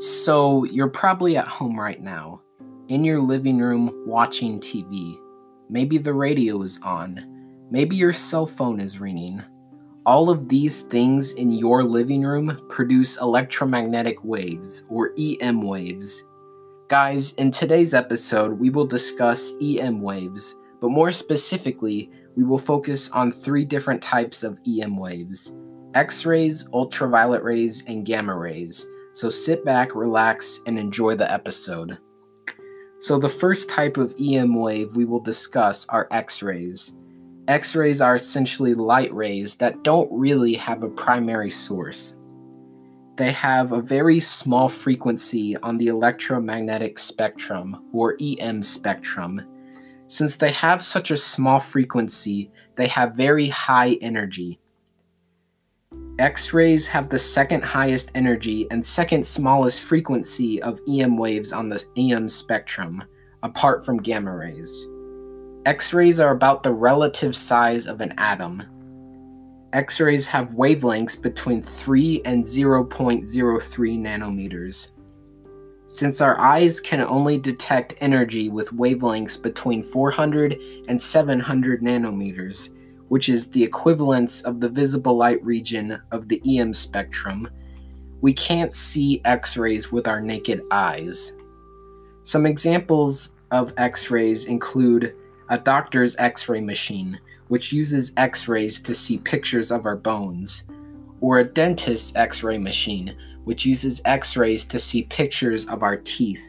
So, you're probably at home right now, in your living room watching TV. Maybe the radio is on. Maybe your cell phone is ringing. All of these things in your living room produce electromagnetic waves, or EM waves. Guys, in today's episode, we will discuss EM waves, but more specifically, we will focus on three different types of EM waves X rays, ultraviolet rays, and gamma rays. So sit back, relax, and enjoy the episode. So, the first type of EM wave we will discuss are X rays. X rays are essentially light rays that don't really have a primary source. They have a very small frequency on the electromagnetic spectrum, or EM spectrum. Since they have such a small frequency, they have very high energy. X rays have the second highest energy and second smallest frequency of EM waves on the EM spectrum, apart from gamma rays. X rays are about the relative size of an atom. X rays have wavelengths between 3 and 0.03 nanometers. Since our eyes can only detect energy with wavelengths between 400 and 700 nanometers, which is the equivalence of the visible light region of the EM spectrum, we can't see X rays with our naked eyes. Some examples of X rays include a doctor's X ray machine, which uses X rays to see pictures of our bones, or a dentist's X ray machine, which uses X rays to see pictures of our teeth.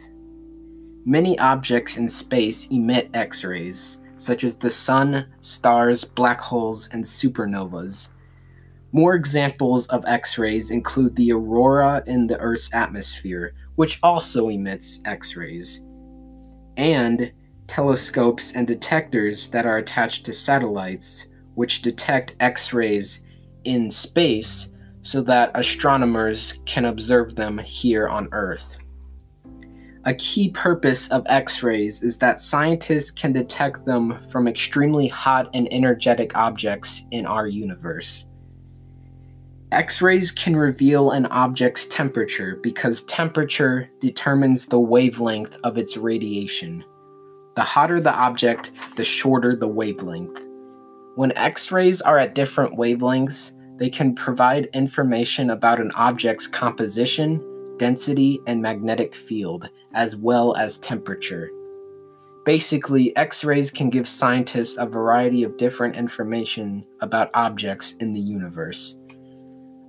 Many objects in space emit X rays, such as the sun, stars, black holes, and supernovas. More examples of X rays include the aurora in the Earth's atmosphere, which also emits X rays, and telescopes and detectors that are attached to satellites, which detect X rays in space so that astronomers can observe them here on Earth. A key purpose of X rays is that scientists can detect them from extremely hot and energetic objects in our universe. X rays can reveal an object's temperature because temperature determines the wavelength of its radiation. The hotter the object, the shorter the wavelength. When X rays are at different wavelengths, they can provide information about an object's composition, density, and magnetic field, as well as temperature. Basically, X rays can give scientists a variety of different information about objects in the universe.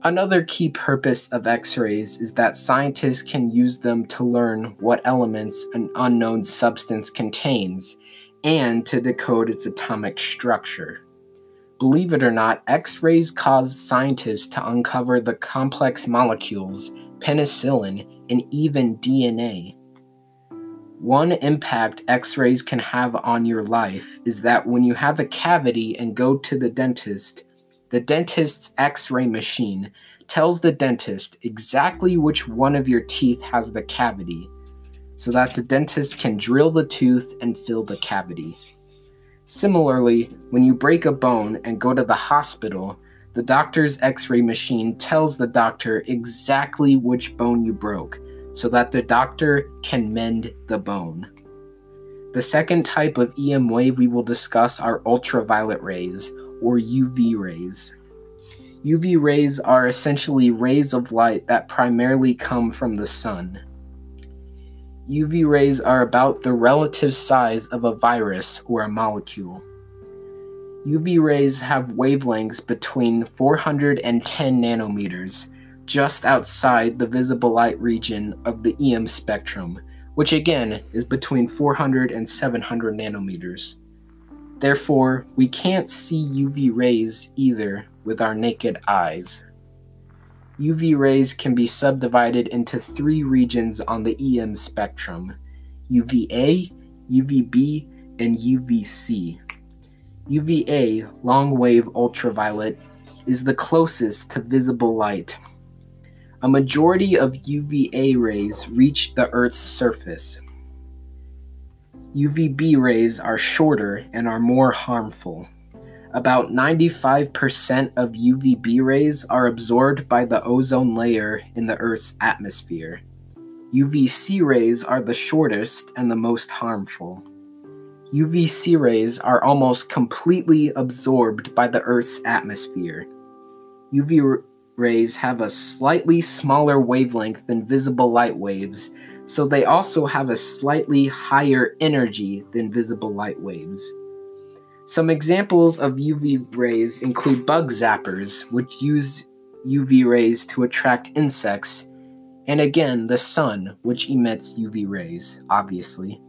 Another key purpose of X rays is that scientists can use them to learn what elements an unknown substance contains and to decode its atomic structure. Believe it or not, X rays cause scientists to uncover the complex molecules penicillin, and even DNA. One impact x rays can have on your life is that when you have a cavity and go to the dentist, the dentist's x ray machine tells the dentist exactly which one of your teeth has the cavity so that the dentist can drill the tooth and fill the cavity. Similarly, when you break a bone and go to the hospital, the doctor's x ray machine tells the doctor exactly which bone you broke so that the doctor can mend the bone. The second type of EM wave we will discuss are ultraviolet rays, or UV rays. UV rays are essentially rays of light that primarily come from the sun. UV rays are about the relative size of a virus or a molecule. UV rays have wavelengths between 410 nanometers, just outside the visible light region of the EM spectrum, which again is between 400 and 700 nanometers. Therefore, we can't see UV rays either with our naked eyes. UV rays can be subdivided into three regions on the EM spectrum UVA, UVB, and UVC. UVA, long wave ultraviolet, is the closest to visible light. A majority of UVA rays reach the Earth's surface. UVB rays are shorter and are more harmful. About 95% of UVB rays are absorbed by the ozone layer in the Earth's atmosphere. UVC rays are the shortest and the most harmful. UVC rays are almost completely absorbed by the Earth's atmosphere. UV rays have a slightly smaller wavelength than visible light waves, so they also have a slightly higher energy than visible light waves. Some examples of UV rays include bug zappers, which use UV rays to attract insects, and again, the sun, which emits UV rays, obviously.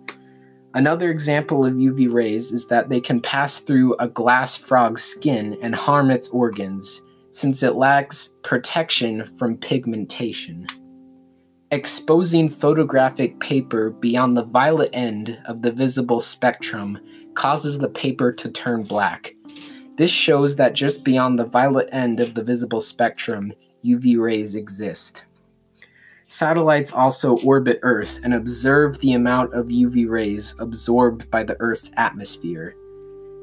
Another example of UV rays is that they can pass through a glass frog's skin and harm its organs, since it lacks protection from pigmentation. Exposing photographic paper beyond the violet end of the visible spectrum causes the paper to turn black. This shows that just beyond the violet end of the visible spectrum, UV rays exist. Satellites also orbit Earth and observe the amount of UV rays absorbed by the Earth's atmosphere.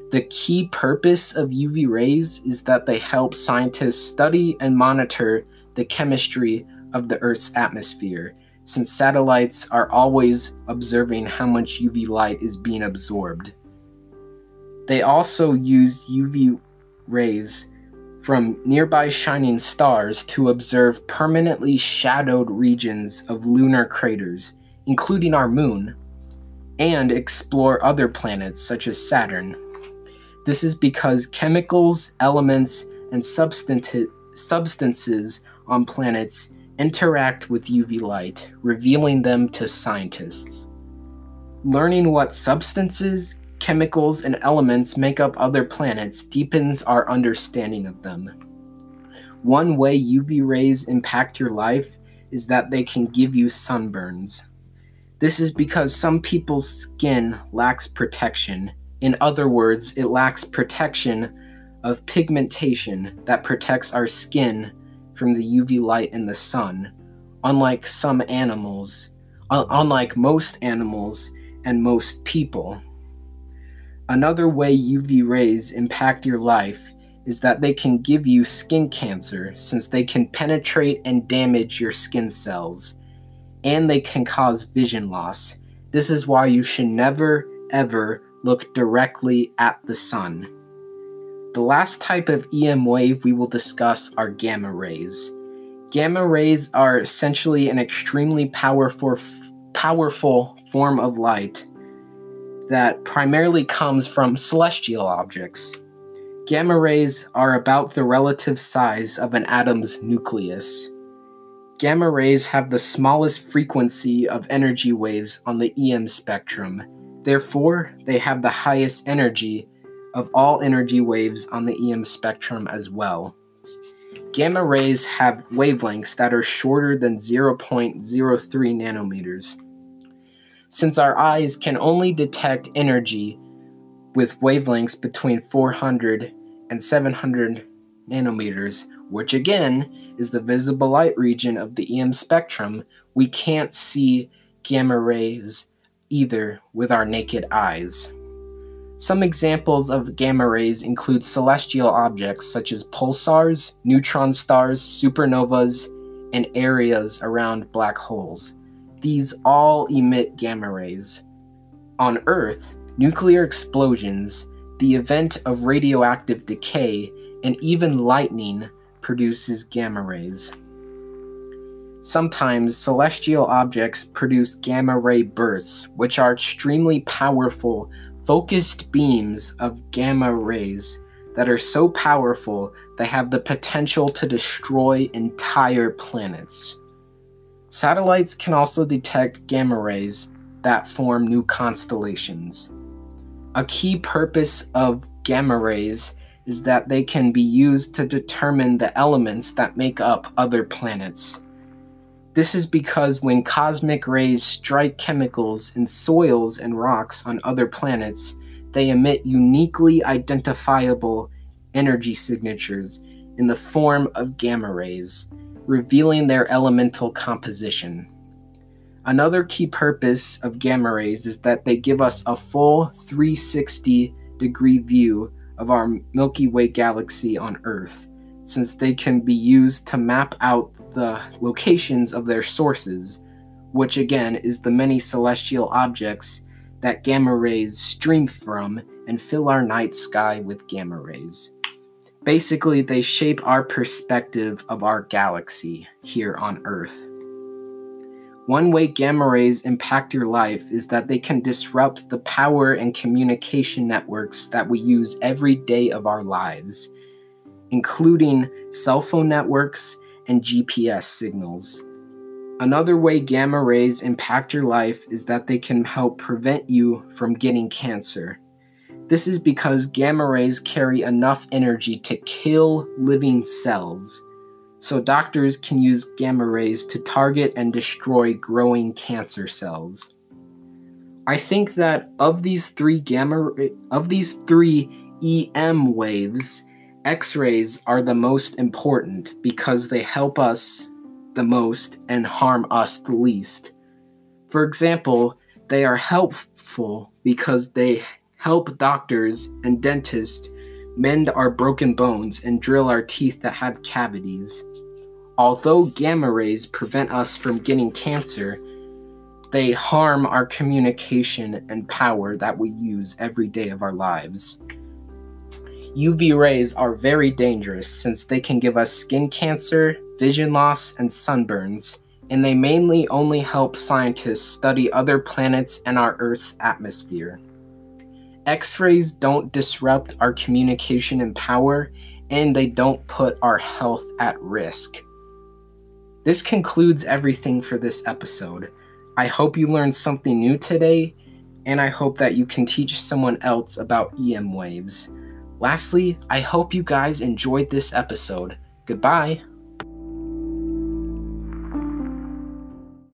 The key purpose of UV rays is that they help scientists study and monitor the chemistry of the Earth's atmosphere, since satellites are always observing how much UV light is being absorbed. They also use UV rays from nearby shining stars to observe permanently shadowed regions of lunar craters, including our moon, and explore other planets such as Saturn. This is because chemicals, elements, and substances on planets interact with UV light, revealing them to scientists. Learning what substances, chemicals, and elements make up other planets deepens our understanding of them. One way UV rays impact your life is that they can give you sunburns. This is because some people's skin lacks protection. In other words, it lacks protection of pigmentation that protects our skin from the UV light in the sun, unlike some animals, unlike most animals and most people. Another way UV rays impact your life is that they can give you skin cancer since they can penetrate and damage your skin cells, and they can cause vision loss. This is why you should never, ever look directly at the sun. The last type of EM wave we will discuss are gamma rays. Gamma rays are essentially an extremely powerful, powerful form of light that primarily comes from celestial objects. Gamma rays are about the relative size of an atom's nucleus. Gamma rays have the smallest frequency of energy waves on the EM spectrum. Therefore, they have the highest energy of all energy waves on the EM spectrum as well. Gamma rays have wavelengths that are shorter than 0.03 nanometers. Since our eyes can only detect energy with wavelengths between 400 and 700 nanometers, which again is the visible light region of the EM spectrum, we can't see gamma rays either with our naked eyes. Some examples of gamma rays include celestial objects such as pulsars, neutron stars, supernovas, and areas around black holes. These all emit gamma rays. On Earth, nuclear explosions, the event of radioactive decay, and even lightning produces gamma rays. Sometimes celestial objects produce gamma ray bursts, which are extremely powerful, focused beams of gamma rays that are so powerful they have the potential to destroy entire planets. Satellites can also detect gamma rays that form new constellations. A key purpose of gamma rays is that they can be used to determine the elements that make up other planets. This is because when cosmic rays strike chemicals in soils and rocks on other planets, they emit uniquely identifiable energy signatures in the form of gamma rays revealing their elemental composition. Another key purpose of gamma rays is that they give us a full 360 degree view of our Milky Way galaxy on Earth, since they can be used to map out the locations of their sources, which again is the many celestial objects that gamma rays stream from and fill our night sky with gamma rays. Basically, they shape our perspective of our galaxy here on Earth. One way gamma rays impact your life is that they can disrupt the power and communication networks that we use every day of our lives, including cell phone networks and GPS signals. Another way gamma rays impact your life is that they can help prevent you from getting cancer. This is because gamma rays carry enough energy to kill living cells, so doctors can use gamma rays to target and destroy growing cancer cells. I think that of these three gamma of these three EM waves, X-rays are the most important because they help us the most and harm us the least. For example, they are helpful because they help doctors and dentists mend our broken bones and drill our teeth that have cavities. Although gamma rays prevent us from getting cancer, they harm our communication and power that we use every day of our lives. UV rays are very dangerous since they can give us skin cancer, vision loss, and sunburns, and they mainly only help scientists study other planets and our Earth's atmosphere. X rays don't disrupt our communication and power, and they don't put our health at risk. This concludes everything for this episode. I hope you learned something new today, and I hope that you can teach someone else about EM waves. Lastly, I hope you guys enjoyed this episode. Goodbye.